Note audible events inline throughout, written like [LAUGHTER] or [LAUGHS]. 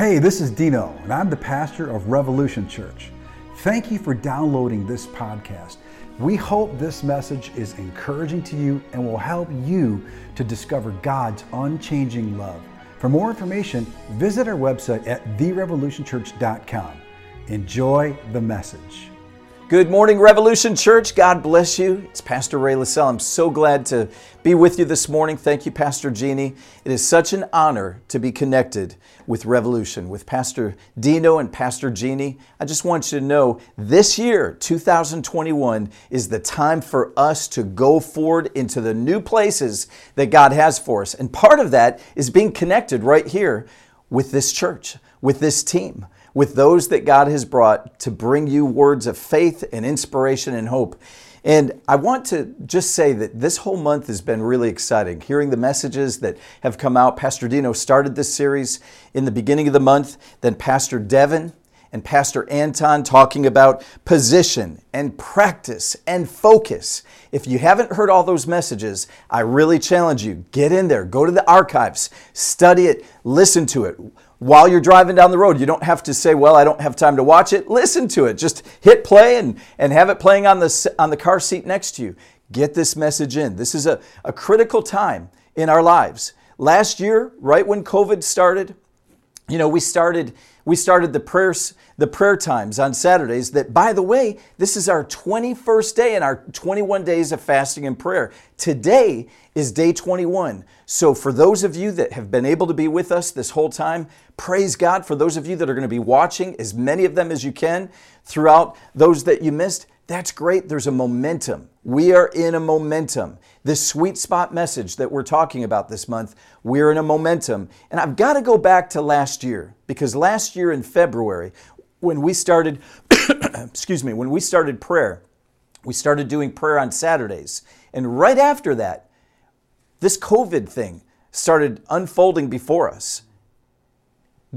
Hey, this is Dino, and I'm the pastor of Revolution Church. Thank you for downloading this podcast. We hope this message is encouraging to you and will help you to discover God's unchanging love. For more information, visit our website at therevolutionchurch.com. Enjoy the message. Good morning, Revolution Church. God bless you. It's Pastor Ray LaSalle. I'm so glad to be with you this morning. Thank you, Pastor Jeannie. It is such an honor to be connected with Revolution, with Pastor Dino and Pastor Jeannie. I just want you to know this year, 2021, is the time for us to go forward into the new places that God has for us. And part of that is being connected right here with this church, with this team with those that God has brought to bring you words of faith and inspiration and hope. And I want to just say that this whole month has been really exciting. Hearing the messages that have come out. Pastor Dino started this series in the beginning of the month, then Pastor Devin and Pastor Anton talking about position and practice and focus. If you haven't heard all those messages, I really challenge you get in there, go to the archives, study it, listen to it while you're driving down the road. You don't have to say, well, I don't have time to watch it. Listen to it. Just hit play and, and have it playing on the, on the car seat next to you. Get this message in. This is a, a critical time in our lives. Last year, right when COVID started, you know, we started we started the prayers the prayer times on Saturdays that by the way, this is our 21st day in our 21 days of fasting and prayer. Today is day 21. So for those of you that have been able to be with us this whole time, praise God. For those of you that are going to be watching, as many of them as you can throughout those that you missed, that's great. There's a momentum. We are in a momentum. This sweet spot message that we're talking about this month, we're in a momentum. And I've got to go back to last year because last year in February, when we started, [COUGHS] excuse me, when we started prayer, we started doing prayer on Saturdays. And right after that, this COVID thing started unfolding before us.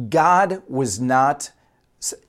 God was not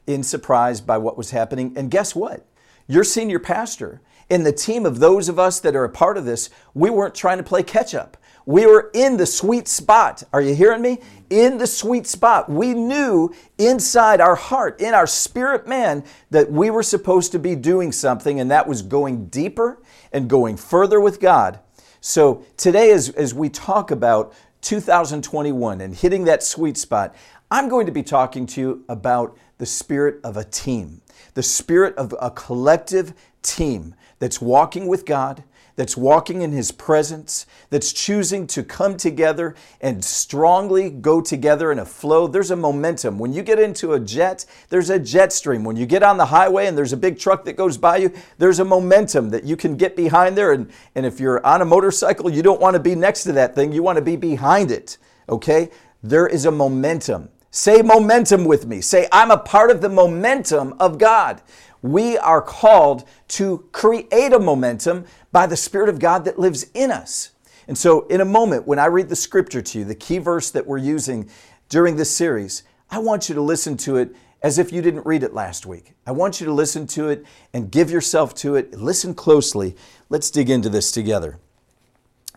in surprise by what was happening. And guess what? Your senior pastor and the team of those of us that are a part of this, we weren't trying to play catch up. We were in the sweet spot. Are you hearing me? In the sweet spot. We knew inside our heart, in our spirit man, that we were supposed to be doing something, and that was going deeper and going further with God. So today, as, as we talk about 2021 and hitting that sweet spot, I'm going to be talking to you about the spirit of a team the spirit of a collective team that's walking with God, that's walking in His presence, that's choosing to come together and strongly go together in a flow. There's a momentum. When you get into a jet, there's a jet stream. When you get on the highway and there's a big truck that goes by you, there's a momentum that you can get behind there. And, and if you're on a motorcycle, you don't want to be next to that thing, you want to be behind it. Okay? There is a momentum. Say momentum with me. Say, I'm a part of the momentum of God. We are called to create a momentum by the Spirit of God that lives in us. And so, in a moment, when I read the scripture to you, the key verse that we're using during this series, I want you to listen to it as if you didn't read it last week. I want you to listen to it and give yourself to it. Listen closely. Let's dig into this together.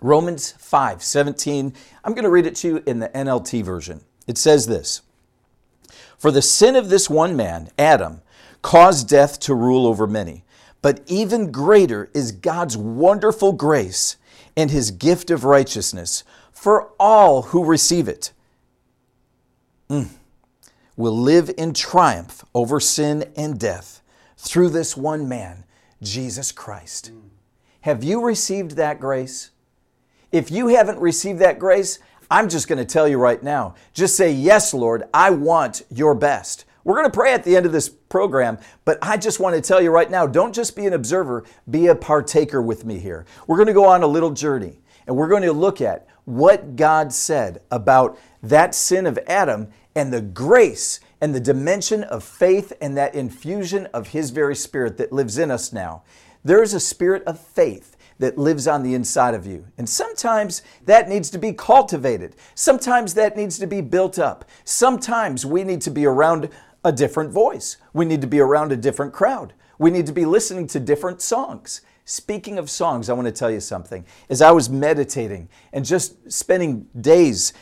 Romans 5 17. I'm going to read it to you in the NLT version. It says this for the sin of this one man, Adam, caused death to rule over many. But even greater is God's wonderful grace and his gift of righteousness for all who receive it. Mm. Will live in triumph over sin and death through this one man, Jesus Christ. Mm. Have you received that grace? If you haven't received that grace, I'm just going to tell you right now just say, Yes, Lord, I want your best. We're going to pray at the end of this program, but I just want to tell you right now don't just be an observer, be a partaker with me here. We're going to go on a little journey and we're going to look at what God said about that sin of Adam and the grace and the dimension of faith and that infusion of His very Spirit that lives in us now. There is a spirit of faith that lives on the inside of you. And sometimes that needs to be cultivated. Sometimes that needs to be built up. Sometimes we need to be around a different voice. We need to be around a different crowd. We need to be listening to different songs. Speaking of songs, I want to tell you something. As I was meditating and just spending days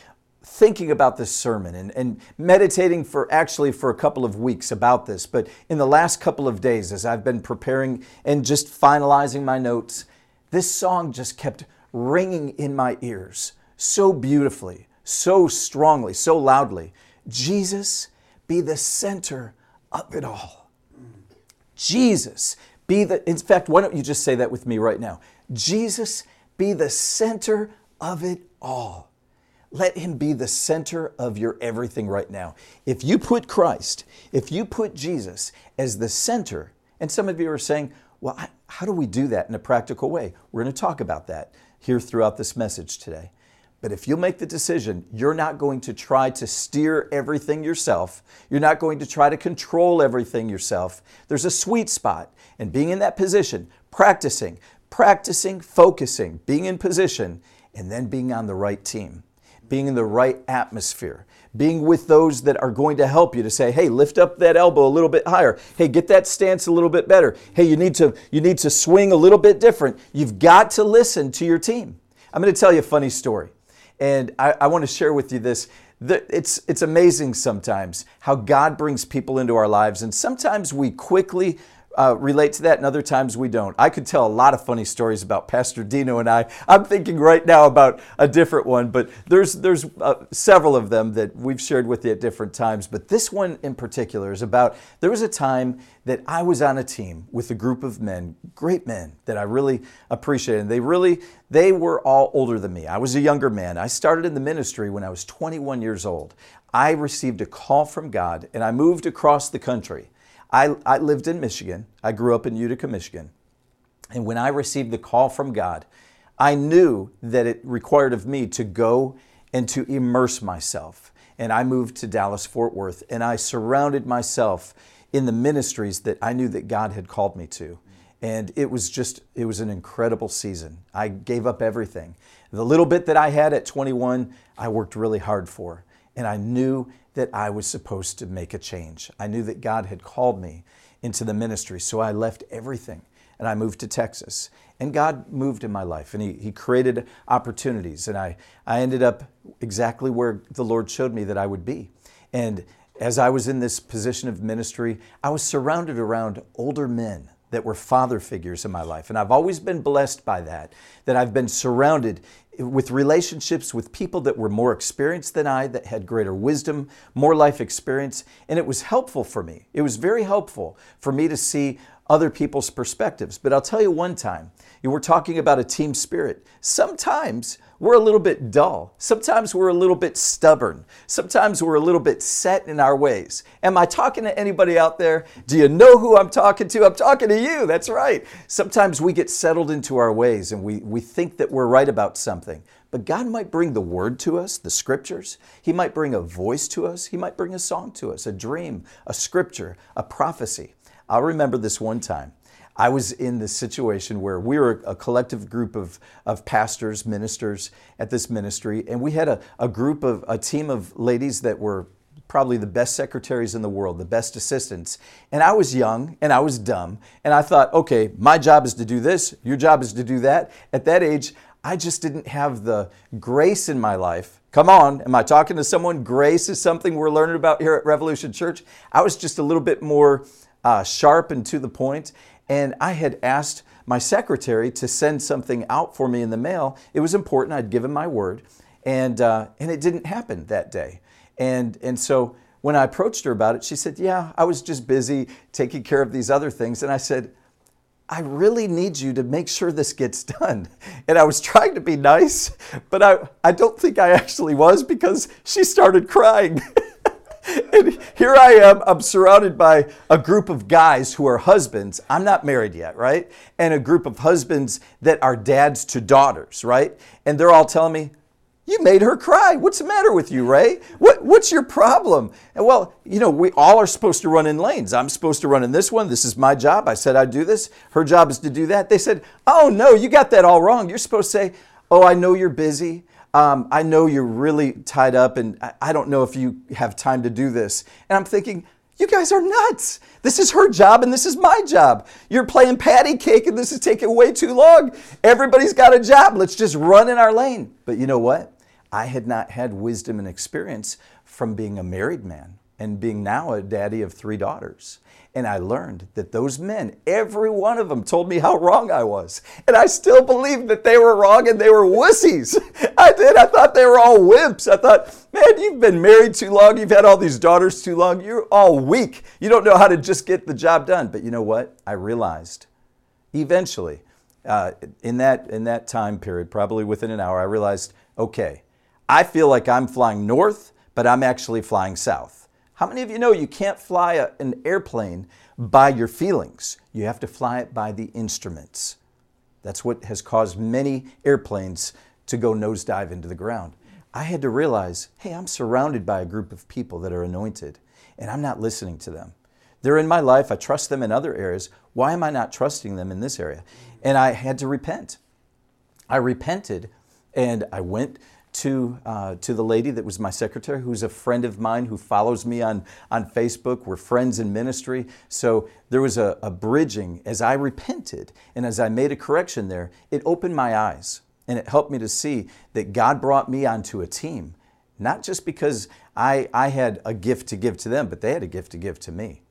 thinking about this sermon and, and meditating for actually for a couple of weeks about this. But in the last couple of days, as I've been preparing and just finalizing my notes, this song just kept ringing in my ears so beautifully, so strongly, so loudly. Jesus, be the center of it all. Jesus, be the, in fact, why don't you just say that with me right now? Jesus, be the center of it all. Let him be the center of your everything right now. If you put Christ, if you put Jesus as the center, and some of you are saying, well, how do we do that in a practical way? We're going to talk about that here throughout this message today. But if you'll make the decision, you're not going to try to steer everything yourself. You're not going to try to control everything yourself. There's a sweet spot. And being in that position, practicing, practicing, focusing, being in position, and then being on the right team, being in the right atmosphere, being with those that are going to help you to say, hey, lift up that elbow a little bit higher. Hey, get that stance a little bit better. Hey, you need to, you need to swing a little bit different. You've got to listen to your team. I'm going to tell you a funny story. And I, I want to share with you this. It's, it's amazing sometimes how God brings people into our lives, and sometimes we quickly uh, relate to that, and other times we don't. I could tell a lot of funny stories about Pastor Dino and I. I'm thinking right now about a different one, but there's there's uh, several of them that we've shared with you at different times. But this one in particular is about there was a time that I was on a team with a group of men, great men that I really appreciated. And They really they were all older than me. I was a younger man. I started in the ministry when I was 21 years old. I received a call from God, and I moved across the country. I, I lived in Michigan. I grew up in Utica, Michigan. And when I received the call from God, I knew that it required of me to go and to immerse myself. And I moved to Dallas, Fort Worth, and I surrounded myself in the ministries that I knew that God had called me to. And it was just, it was an incredible season. I gave up everything. The little bit that I had at 21, I worked really hard for. And I knew that I was supposed to make a change. I knew that God had called me into the ministry. So I left everything and I moved to Texas. And God moved in my life and He, he created opportunities. And I, I ended up exactly where the Lord showed me that I would be. And as I was in this position of ministry, I was surrounded around older men that were father figures in my life. And I've always been blessed by that, that I've been surrounded with relationships with people that were more experienced than I, that had greater wisdom, more life experience, and it was helpful for me. It was very helpful for me to see other people's perspectives. But I'll tell you one time, you were talking about a team spirit. Sometimes we're a little bit dull. Sometimes we're a little bit stubborn. Sometimes we're a little bit set in our ways. Am I talking to anybody out there? Do you know who I'm talking to? I'm talking to you. That's right. Sometimes we get settled into our ways and we, we think that we're right about something. But God might bring the word to us, the scriptures. He might bring a voice to us. He might bring a song to us, a dream, a scripture, a prophecy. I'll remember this one time. I was in this situation where we were a collective group of, of pastors, ministers at this ministry, and we had a, a group of a team of ladies that were probably the best secretaries in the world, the best assistants. And I was young and I was dumb. And I thought, okay, my job is to do this, your job is to do that. At that age, I just didn't have the grace in my life. Come on, am I talking to someone? Grace is something we're learning about here at Revolution Church. I was just a little bit more uh, sharp and to the point. And I had asked my secretary to send something out for me in the mail. It was important. I'd given my word, and uh, and it didn't happen that day. And and so when I approached her about it, she said, "Yeah, I was just busy taking care of these other things." And I said. I really need you to make sure this gets [LAUGHS] done. And I was trying to be nice, but I, I don't think I actually was because she started crying. [LAUGHS] and here I am, I'm surrounded by a group of guys who are husbands. I'm not married yet, right? And a group of husbands that are dads to daughters, right? And they're all telling me, you made her cry. What's the matter with you, Ray? What, what's your problem? And well, you know, we all are supposed to run in lanes. I'm supposed to run in this one. This is my job. I said I'd do this. Her job is to do that. They said, oh, no, you got that all wrong. You're supposed to say, oh, I know you're busy. Um, I know you're really tied up and I don't know if you have time to do this. And I'm thinking, you guys are nuts. This is her job and this is my job. You're playing patty cake and this is taking way too long. Everybody's got a job. Let's just run in our lane. But you know what? I had not had wisdom and experience from being a married man and being now a daddy of three daughters. And I learned that those men, every one of them, told me how wrong I was. And I still believed that they were wrong and they were wussies. [LAUGHS] I did. I thought they were all wimps. I thought, man, you've been married too long. You've had all these daughters too long. You're all weak. You don't know how to just get the job done. But you know what? I realized eventually, uh, in, that, in that time period, probably within an hour, I realized, okay, I feel like I'm flying north, but I'm actually flying south. How many of you know you can't fly a, an airplane by your feelings? You have to fly it by the instruments. That's what has caused many airplanes to go nosedive into the ground. I had to realize hey, I'm surrounded by a group of people that are anointed, and I'm not listening to them. They're in my life. I trust them in other areas. Why am I not trusting them in this area? And I had to repent. I repented and I went to, uh, to the lady that was my secretary, who's a friend of mine who follows me on, on Facebook. We're friends in ministry. So there was a, a bridging as I repented and as I made a correction there, it opened my eyes and it helped me to see that God brought me onto a team, not just because I, I had a gift to give to them, but they had a gift to give to me.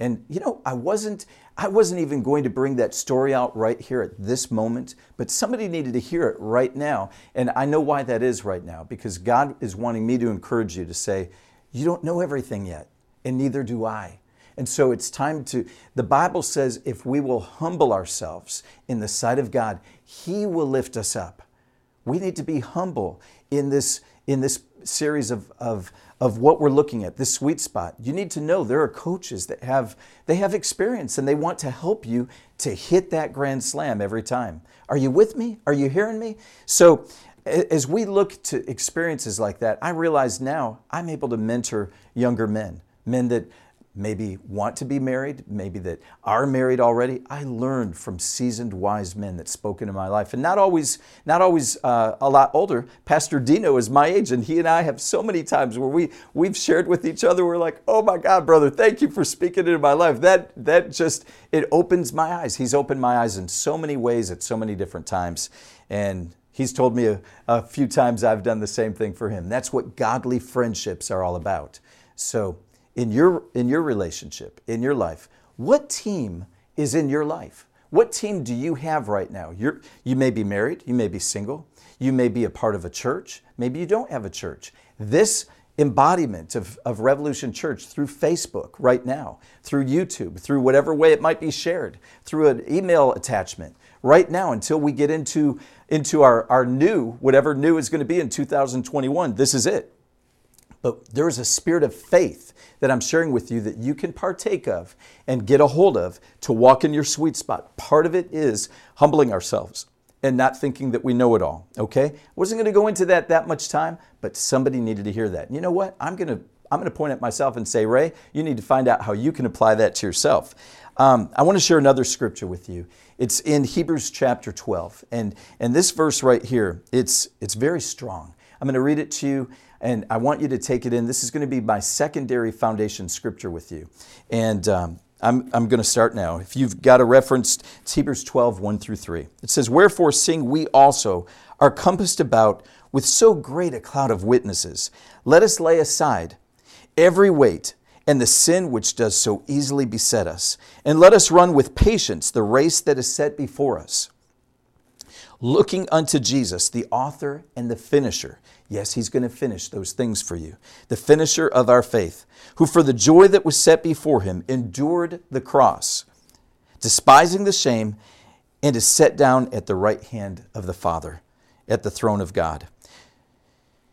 And you know, I wasn't I wasn't even going to bring that story out right here at this moment, but somebody needed to hear it right now. And I know why that is right now because God is wanting me to encourage you to say, you don't know everything yet, and neither do I. And so it's time to, the Bible says if we will humble ourselves in the sight of God, He will lift us up. We need to be humble in this, in this series of, of, of what we're looking at, this sweet spot. You need to know there are coaches that have they have experience and they want to help you to hit that grand slam every time. Are you with me? Are you hearing me? So as we look to experiences like that, I realize now I'm able to mentor younger men, men that maybe want to be married, maybe that are married already. I learned from seasoned wise men that spoke into my life, and not always, not always uh, a lot older. Pastor Dino is my age, and he and I have so many times where we we've shared with each other. We're like, "Oh my God, brother, thank you for speaking into my life." That that just it opens my eyes. He's opened my eyes in so many ways at so many different times, and. He's told me a, a few times I've done the same thing for him. That's what godly friendships are all about. So in your, in your relationship, in your life, what team is in your life? What team do you have right now? You're, you may be married, you may be single, you may be a part of a church, maybe you don't have a church. This embodiment of, of Revolution Church through Facebook right now, through YouTube, through whatever way it might be shared, through an email attachment, right now until we get into, into our, our new, whatever new is going to be in 2021. This is it. But there is a spirit of faith that I'm sharing with you that you can partake of and get a hold of to walk in your sweet spot. Part of it is humbling ourselves and not thinking that we know it all. Okay? Wasn't going to go into that that much time, but somebody needed to hear that. And you know what? I'm going to I'm going to point at myself and say, Ray, you need to find out how you can apply that to yourself. Um, I want to share another scripture with you. It's in Hebrews chapter 12, and and this verse right here, it's it's very strong. I'm going to read it to you and I want you to take it in. This is going to be my secondary foundation scripture with you. And um, I'm, I'm going to start now. If you've got a reference, it's Hebrews 12, 1 through 3. It says, Wherefore seeing we also are compassed about with so great a cloud of witnesses. Let us lay aside every weight and the sin which does so easily beset us, and let us run with patience the race that is set before us looking unto Jesus, the author and the finisher. Yes, he's going to finish those things for you. The finisher of our faith, who for the joy that was set before him endured the cross, despising the shame, and is set down at the right hand of the Father, at the throne of God.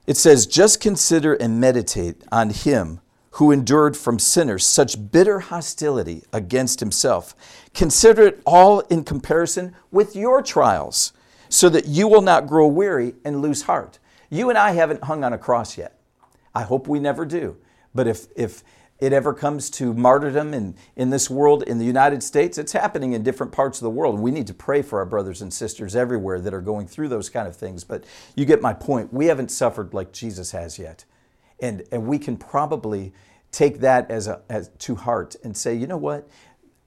It says, Just consider and meditate on him who endured from sinners such bitter hostility against himself. Consider it all in comparison with your trials so that you will not grow weary and lose heart. You and I haven't hung on a cross yet. I hope we never do. But if, if it ever comes to martyrdom in, in this world, in the United States, it's happening in different parts of the world. We need to pray for our brothers and sisters everywhere that are going through those kind of things. But you get my point. We haven't suffered like Jesus has yet. And, and we can probably take that as, a, as to heart and say, you know what?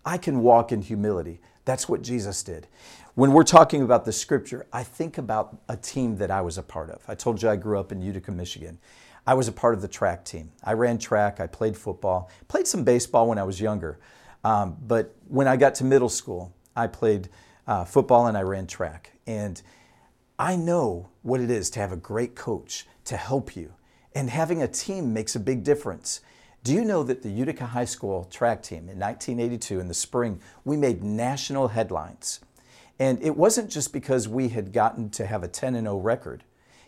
I can walk in humility. That's what Jesus did. When we're talking about the scripture, I think about a team that I was a part of. I told you I grew up in Utica, Michigan. I was a part of the track team. I ran track, I played football, played some baseball when I was younger. Um, but when I got to middle school, I played uh, football and I ran track. And I know what it is to have a great coach to help you. And having a team makes a big difference. Do you know that the Utica High School track team in 1982 in the spring, we made national headlines? And it wasn't just because we had gotten to have a 10 0 record,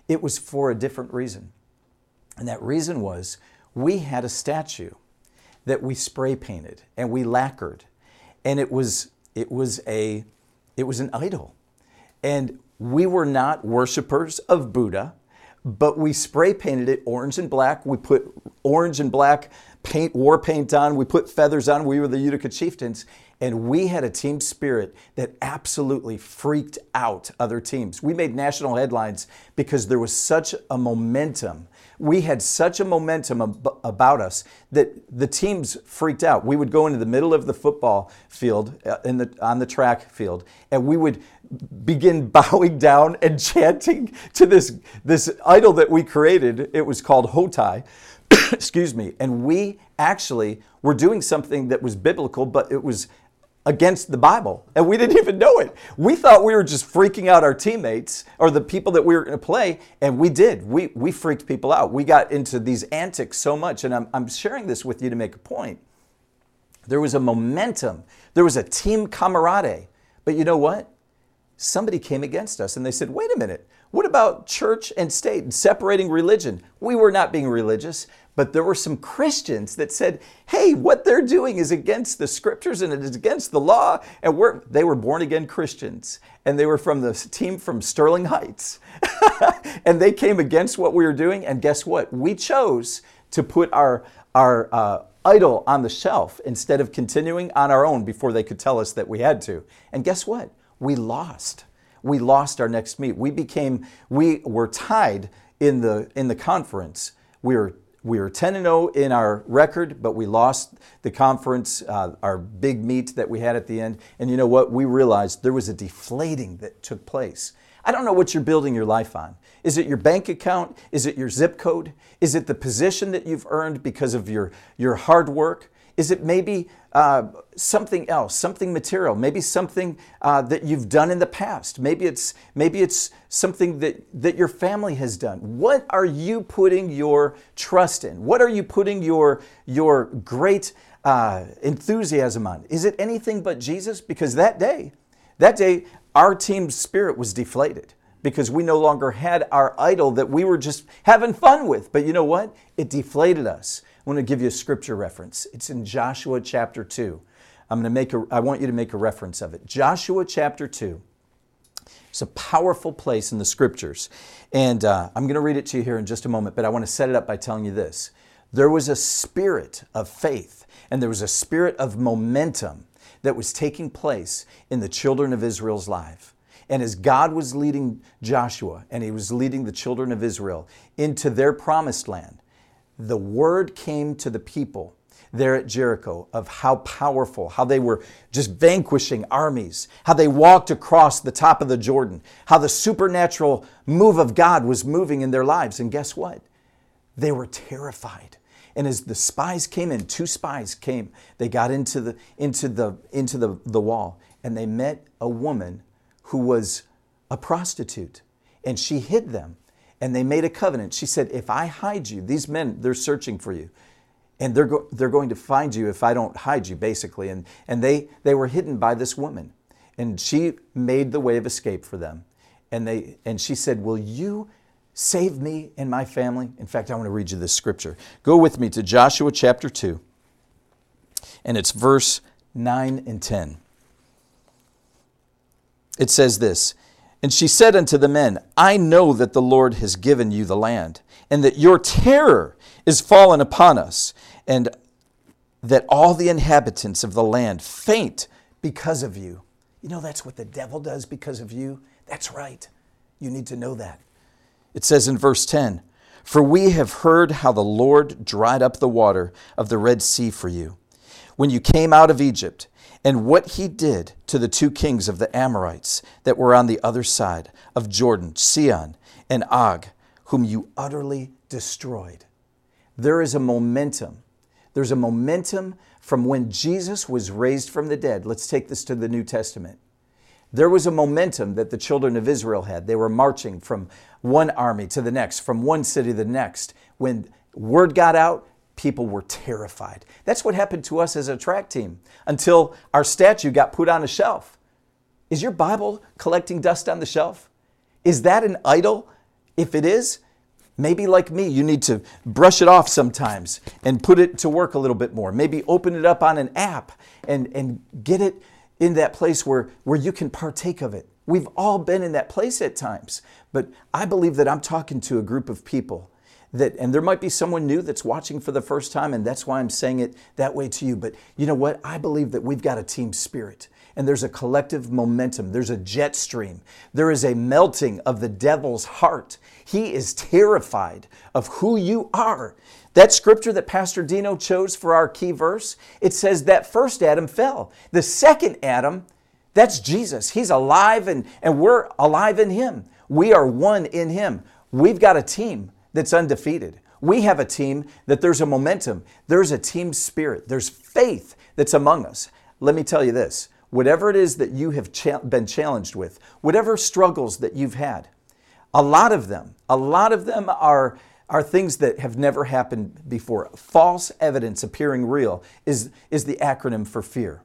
it was for a different reason. And that reason was we had a statue that we spray painted and we lacquered. And it was, it was, a, it was an idol. And we were not worshipers of Buddha, but we spray painted it orange and black. We put orange and black paint, war paint on. We put feathers on. We were the Utica chieftains. And we had a team spirit that absolutely freaked out other teams. We made national headlines because there was such a momentum we had such a momentum ab- about us that the teams freaked out. We would go into the middle of the football field uh, in the, on the track field, and we would begin [LAUGHS] bowing down and chanting to this, this idol that we created. It was called Hotai. [COUGHS] Excuse me. And we actually were doing something that was biblical, but it was against the Bible. And we didn't [LAUGHS] even know it. We thought we were just freaking out our teammates or the people that we were going to play. And we did. We, we freaked people out. We got into these antics so much. And I'm, I'm sharing this with you to make a point. There was a momentum, there was a team camaraderie. But you know what? Somebody came against us and they said, wait a minute. What about church and state and separating religion? We were not being religious, but there were some Christians that said, hey, what they're doing is against the scriptures and it is against the law. And we're, they were born again Christians. And they were from the team from Sterling Heights. [LAUGHS] and they came against what we were doing. And guess what? We chose to put our, our uh, idol on the shelf instead of continuing on our own before they could tell us that we had to. And guess what? We lost. We lost our next meet. We became, we were tied in the, in the conference. We were we were 10 0 in our record, but we lost the conference, uh, our big meet that we had at the end. And you know what? We realized there was a deflating that took place. I don't know what you're building your life on. Is it your bank account? Is it your zip code? Is it the position that you've earned because of your, your hard work? Is it maybe uh, something else, something material, maybe something uh, that you've done in the past? Maybe it's maybe it's something that that your family has done. What are you putting your trust in? What are you putting your your great uh, enthusiasm on? Is it anything but Jesus? Because that day, that day, our team's spirit was deflated because we no longer had our idol that we were just having fun with. But you know what? It deflated us. Want to give you a scripture reference. It's in Joshua chapter 2. I'm going to make a, I want you to make a reference of it. Joshua chapter 2. It's a powerful place in the scriptures. And uh, I'm going to read it to you here in just a moment, but I want to set it up by telling you this. There was a spirit of faith and there was a spirit of momentum that was taking place in the children of Israel's life. And as God was leading Joshua and he was leading the children of Israel into their promised land, the word came to the people there at Jericho of how powerful, how they were just vanquishing armies, how they walked across the top of the Jordan, how the supernatural move of God was moving in their lives. And guess what? They were terrified. And as the spies came in, two spies came, they got into the into the into the, the wall and they met a woman who was a prostitute. And she hid them and they made a covenant. She said, If I hide you, these men, they're searching for you. And they're, go- they're going to find you if I don't hide you, basically. And, and they, they were hidden by this woman. And she made the way of escape for them. And, they, and she said, Will you save me and my family? In fact, I want to read you this scripture. Go with me to Joshua chapter 2, and it's verse 9 and 10. It says this and she said unto the men, I know that the Lord has given you the land, and that your terror is fallen upon us, and that all the inhabitants of the land faint because of you. You know, that's what the devil does because of you. That's right. You need to know that. It says in verse 10 For we have heard how the Lord dried up the water of the Red Sea for you when you came out of Egypt, and what he did to the two kings of the Amorites that were on the other side of Jordan, Sihon and Og, whom you utterly destroyed. There is a momentum. There's a momentum from when Jesus was raised from the dead. Let's take this to the New Testament. There was a momentum that the children of Israel had. They were marching from one army to the next, from one city to the next. When word got out, people were terrified. That's what happened to us as a track team until our statue got put on a shelf. Is your Bible collecting dust on the shelf? Is that an idol? If it is, maybe like me, you need to brush it off sometimes and put it to work a little bit more. Maybe open it up on an app and, and get it in that place where, where you can partake of it. We've all been in that place at times, but I believe that I'm talking to a group of people that, and there might be someone new that's watching for the first time, and that's why I'm saying it that way to you. But you know what? I believe that we've got a team spirit and there's a collective momentum. There's a jet stream. There is a melting of the devil's heart. He is terrified of who you are. That scripture that Pastor Dino chose for our key verse, it says that first Adam fell. The second Adam, that's Jesus. He's alive and, and we're alive in him. We are one in him. We've got a team that's undefeated. We have a team that there's a momentum, there's a team spirit, there's faith that's among us. Let me tell you this whatever it is that you have cha- been challenged with, whatever struggles that you've had, a lot of them, a lot of them are, are things that have never happened before. False evidence appearing real is, is the acronym for fear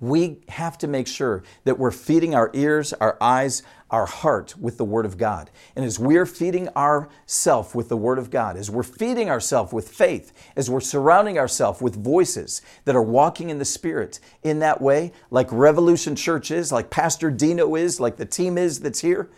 we have to make sure that we're feeding our ears, our eyes, our heart with the Word of God. And as we're feeding ourself with the Word of God, as we're feeding ourselves with faith, as we're surrounding ourselves with voices that are walking in the Spirit in that way, like Revolution Church is, like Pastor Dino is, like the team is that's here,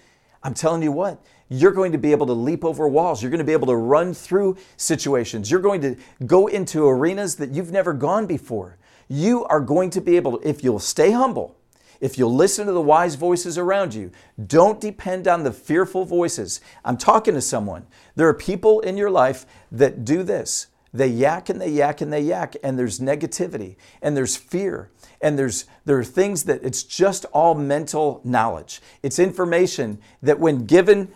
I'm telling you what, you're going to be able to leap over walls. You're going to be able to run through situations. You're going to go into arenas that you've never gone before you are going to be able to, if you'll stay humble, if you'll listen to the wise voices around you, don't depend on the fearful voices. I'm talking to someone. There are people in your life that do this. They yak and they yak and they yak, and there's negativity and there's fear and there's there are things that it's just all mental knowledge. It's information that when given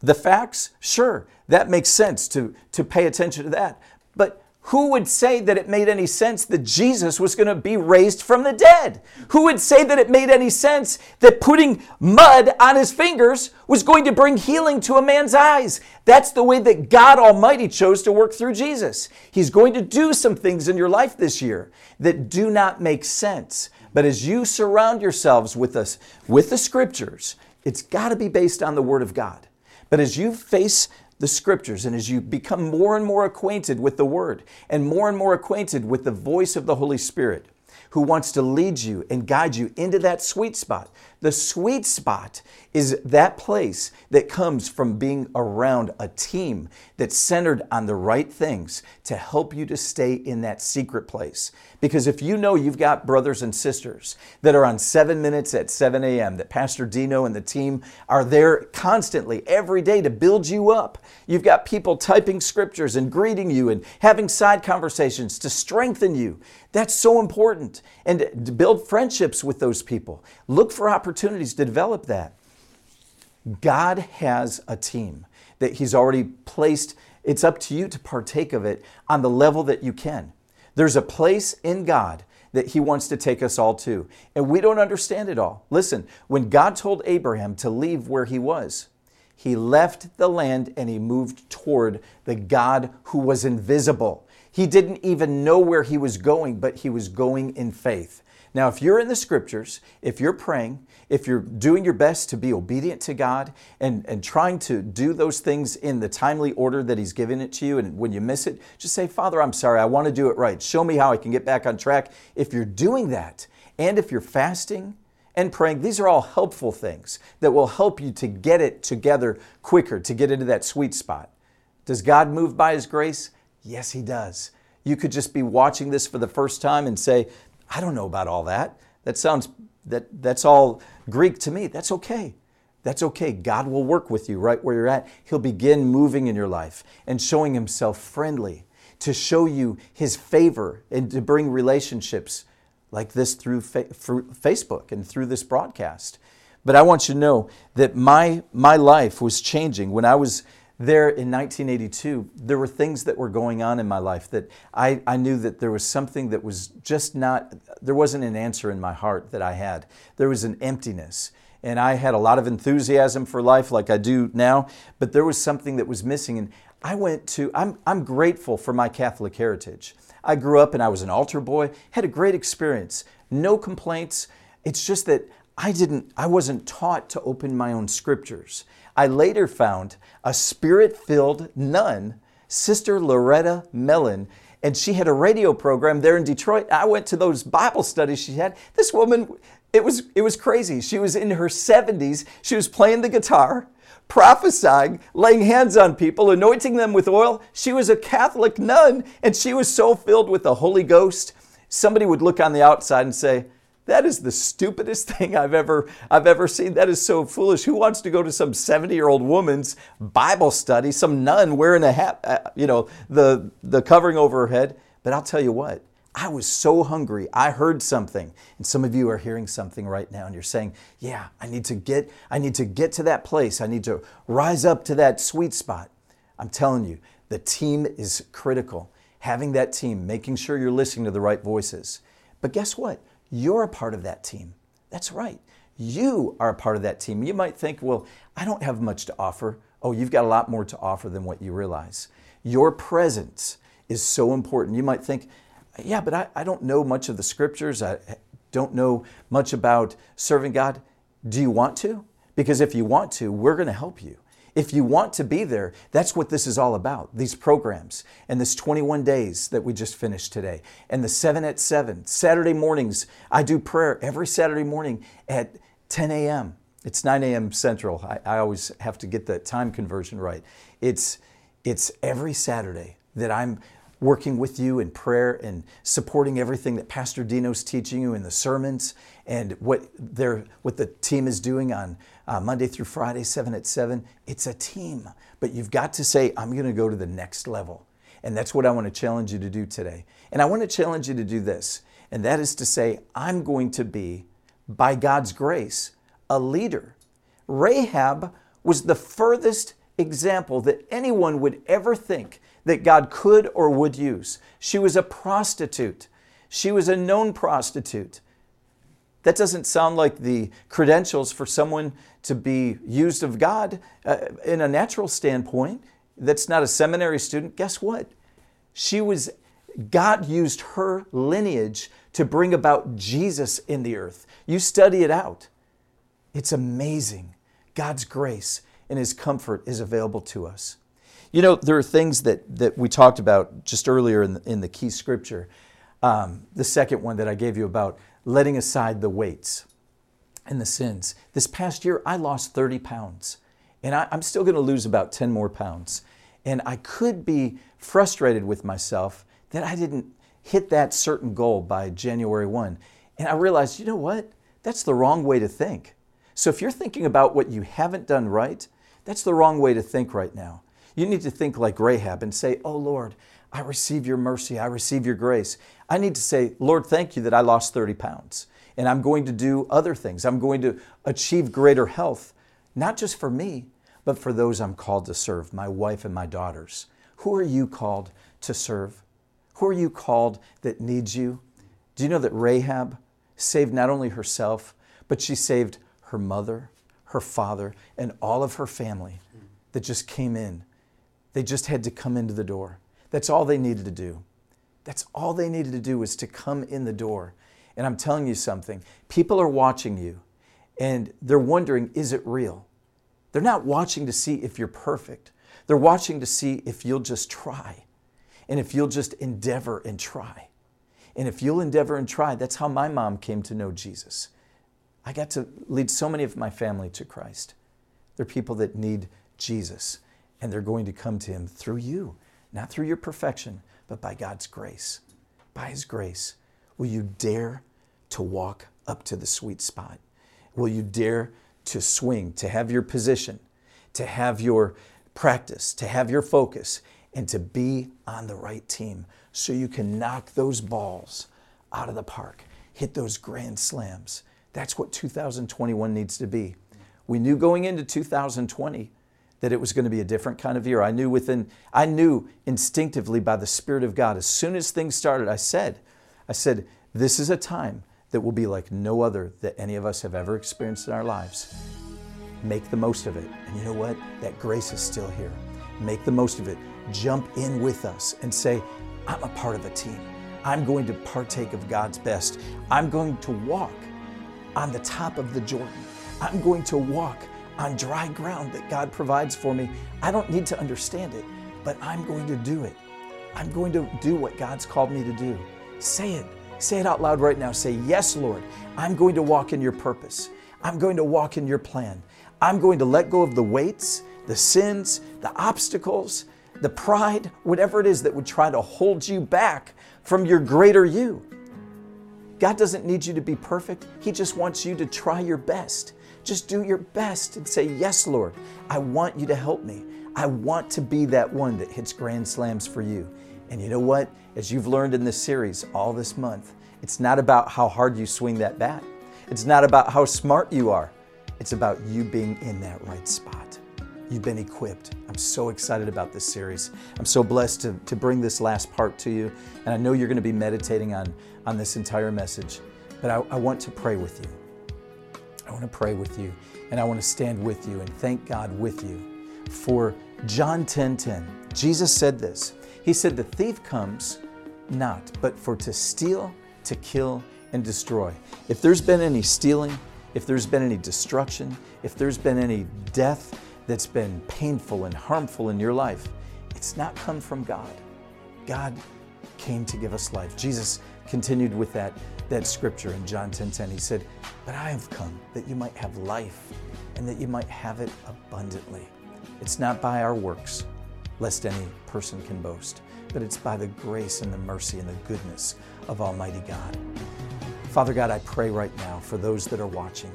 the facts, sure, that makes sense to, to pay attention to that. But who would say that it made any sense that Jesus was going to be raised from the dead? Who would say that it made any sense that putting mud on his fingers was going to bring healing to a man's eyes? That's the way that God Almighty chose to work through Jesus. He's going to do some things in your life this year that do not make sense. But as you surround yourselves with us with the scriptures, it's got to be based on the word of God. But as you face the scriptures and as you become more and more acquainted with the Word and more and more acquainted with the voice of the Holy Spirit, who wants to lead you and guide you into that sweet spot. The sweet spot is that place that comes from being around a team that's centered on the right things to help you to stay in that secret place. Because if you know you've got brothers and sisters that are on seven minutes at 7 a.m., that Pastor Dino and the team are there constantly every day to build you up, you've got people typing scriptures and greeting you and having side conversations to strengthen you. That's so important. And build friendships with those people. Look for opportunities to develop that. God has a team that He's already placed. It's up to you to partake of it on the level that you can. There's a place in God that He wants to take us all to, and we don't understand it all. Listen, when God told Abraham to leave where he was, he left the land and he moved toward the God who was invisible. He didn't even know where he was going, but he was going in faith. Now, if you're in the scriptures, if you're praying, if you're doing your best to be obedient to God and, and trying to do those things in the timely order that He's given it to you, and when you miss it, just say, Father, I'm sorry, I want to do it right. Show me how I can get back on track. If you're doing that, and if you're fasting and praying, these are all helpful things that will help you to get it together quicker, to get into that sweet spot. Does God move by His grace? Yes, He does. You could just be watching this for the first time and say, I don't know about all that. That sounds, that, that's all Greek to me. That's okay. That's okay. God will work with you right where you're at. He'll begin moving in your life and showing Himself friendly to show you His favor and to bring relationships like this through, fa- through Facebook and through this broadcast. But I want you to know that my, my life was changing when I was there in 1982, there were things that were going on in my life that I, I knew that there was something that was just not, there wasn't an answer in my heart that I had. There was an emptiness. And I had a lot of enthusiasm for life like I do now, but there was something that was missing. And I went to, I'm, I'm grateful for my Catholic heritage. I grew up and I was an altar boy, had a great experience, no complaints. It's just that I didn't, I wasn't taught to open my own scriptures. I later found a spirit filled nun, Sister Loretta Mellon, and she had a radio program there in Detroit. I went to those Bible studies she had. This woman, it was, it was crazy. She was in her 70s, she was playing the guitar. Prophesying, laying hands on people, anointing them with oil. She was a Catholic nun and she was so filled with the Holy Ghost. Somebody would look on the outside and say, that is the stupidest [LAUGHS] thing I've ever I've ever seen. That is so foolish. Who wants to go to some 70-year-old woman's Bible study, some nun wearing a hat, uh, you know, the the covering over her head? But I'll tell you what, I was so hungry. I heard something. And some of you are hearing something right now and you're saying, "Yeah, I need to get I need to get to that place. I need to rise up to that sweet spot." I'm telling you, the team is critical. Having that team, making sure you're listening to the right voices. But guess what? You're a part of that team. That's right. You are a part of that team. You might think, well, I don't have much to offer. Oh, you've got a lot more to offer than what you realize. Your presence is so important. You might think, yeah, but I, I don't know much of the scriptures. I don't know much about serving God. Do you want to? Because if you want to, we're going to help you. If you want to be there, that's what this is all about these programs and this 21 days that we just finished today, and the 7 at 7. Saturday mornings, I do prayer every Saturday morning at 10 a.m. It's 9 a.m. Central. I, I always have to get the time conversion right. It's, it's every Saturday that I'm working with you in prayer and supporting everything that Pastor Dino's teaching you in the sermons and what, they're, what the team is doing on uh, Monday through Friday, 7 at 7. It's a team, but you've got to say, I'm going to go to the next level. And that's what I want to challenge you to do today. And I want to challenge you to do this, and that is to say, I'm going to be, by God's grace, a leader. Rahab was the furthest example that anyone would ever think that God could or would use. She was a prostitute. She was a known prostitute. That doesn't sound like the credentials for someone to be used of God uh, in a natural standpoint. That's not a seminary student. Guess what? She was, God used her lineage to bring about Jesus in the earth. You study it out. It's amazing. God's grace and His comfort is available to us. You know, there are things that, that we talked about just earlier in the, in the key scripture. Um, the second one that I gave you about letting aside the weights and the sins. This past year, I lost 30 pounds, and I, I'm still going to lose about 10 more pounds. And I could be frustrated with myself that I didn't hit that certain goal by January 1. And I realized, you know what? That's the wrong way to think. So if you're thinking about what you haven't done right, that's the wrong way to think right now. You need to think like Rahab and say, Oh Lord, I receive your mercy. I receive your grace. I need to say, Lord, thank you that I lost 30 pounds. And I'm going to do other things. I'm going to achieve greater health, not just for me, but for those I'm called to serve, my wife and my daughters. Who are you called to serve? Who are you called that needs you? Do you know that Rahab saved not only herself, but she saved her mother, her father, and all of her family that just came in they just had to come into the door. That's all they needed to do. That's all they needed to do was to come in the door. And I'm telling you something people are watching you and they're wondering, is it real? They're not watching to see if you're perfect. They're watching to see if you'll just try and if you'll just endeavor and try. And if you'll endeavor and try, that's how my mom came to know Jesus. I got to lead so many of my family to Christ. They're people that need Jesus and they're going to come to Him through you, not through your perfection, but by God's grace. By His grace. Will you dare to walk up to the sweet spot? Will you dare to swing, to have your position, to have your practice, to have your focus, and to be on the right team so you can knock those balls out of the park, hit those grand slams. That's what 2021 needs to be. We knew going into 2020 that it was going to be a different kind of year. I knew within I knew instinctively by the spirit of God as soon as things started I said I said this is a time that will be like no other that any of us have ever experienced in our lives. Make the most of it. And you know what? That grace is still here. Make the most of it. Jump in with us and say, I'm a part of a team. I'm going to partake of God's best. I'm going to walk on the top of the Jordan. I'm going to walk on dry ground that God provides for me. I don't need to understand it, but I'm going to do it. I'm going to do what God's called me to do. Say it. Say it out loud right now. Say, Yes, Lord, I'm going to walk in your purpose. I'm going to walk in your plan. I'm going to let go of the weights, the sins, the obstacles, the pride, whatever it is that would try to hold you back from your greater you. God doesn't need you to be perfect, He just wants you to try your best. Just do your best and say, Yes, Lord, I want you to help me. I want to be that one that hits grand slams for you. And you know what? As you've learned in this series all this month, it's not about how hard you swing that bat. It's not about how smart you are. It's about you being in that right spot. You've been equipped. I'm so excited about this series. I'm so blessed to, to bring this last part to you. And I know you're going to be meditating on, on this entire message. But I, I want to pray with you. I want to pray with you. And I want to stand with you and thank God with you for John 10 10. Jesus said this. He said, The thief comes not, but for to steal, to kill, and destroy. If there's been any stealing, if there's been any destruction, if there's been any death that's been painful and harmful in your life, it's not come from God. God came to give us life. Jesus continued with that, that scripture in John 10 10. He said, But I have come that you might have life and that you might have it abundantly. It's not by our works, lest any person can boast, but it's by the grace and the mercy and the goodness of Almighty God. Father God, I pray right now for those that are watching.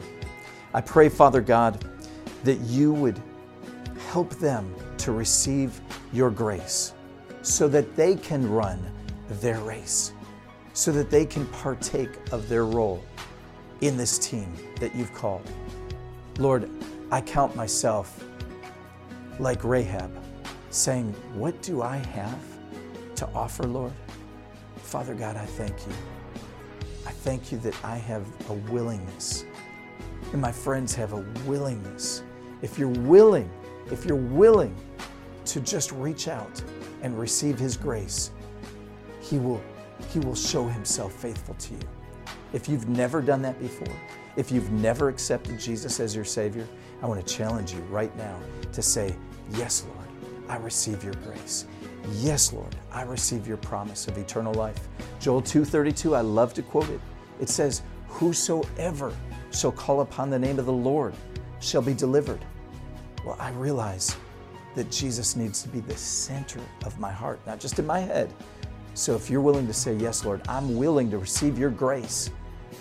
I pray, Father God, that you would help them to receive your grace so that they can run their race, so that they can partake of their role in this team that you've called. Lord, I count myself like Rahab, saying, What do I have to offer, Lord? Father God, I thank you. I thank you that I have a willingness, and my friends have a willingness. If you're willing, if you're willing to just reach out and receive His grace, He will, he will show Himself faithful to you. If you've never done that before, if you've never accepted Jesus as your Savior, I want to challenge you right now to say, Yes, Lord, I receive your grace. Yes, Lord, I receive your promise of eternal life. Joel 2:32, I love to quote it. It says, "Whosoever shall call upon the name of the Lord shall be delivered." Well, I realize that Jesus needs to be the center of my heart, not just in my head. So if you're willing to say, "Yes, Lord, I'm willing to receive your grace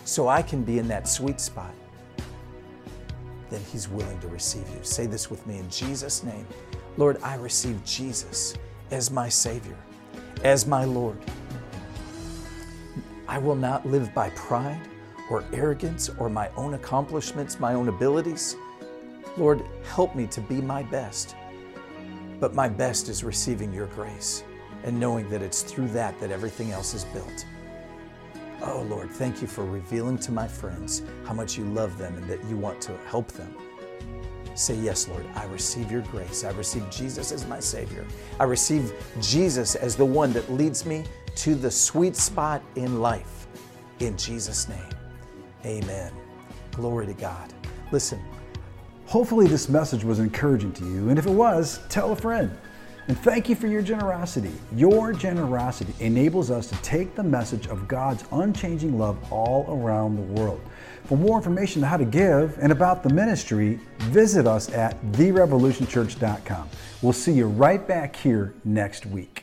so I can be in that sweet spot," then he's willing to receive you. Say this with me in Jesus name. Lord, I receive Jesus as my Savior, as my Lord. I will not live by pride or arrogance or my own accomplishments, my own abilities. Lord, help me to be my best. But my best is receiving your grace and knowing that it's through that that everything else is built. Oh Lord, thank you for revealing to my friends how much you love them and that you want to help them. Say, Yes, Lord, I receive your grace. I receive Jesus as my Savior. I receive Jesus as the one that leads me to the sweet spot in life. In Jesus' name, amen. Glory to God. Listen. Hopefully, this message was encouraging to you, and if it was, tell a friend. And thank you for your generosity. Your generosity enables us to take the message of God's unchanging love all around the world. For more information on how to give and about the ministry, visit us at therevolutionchurch.com. We'll see you right back here next week.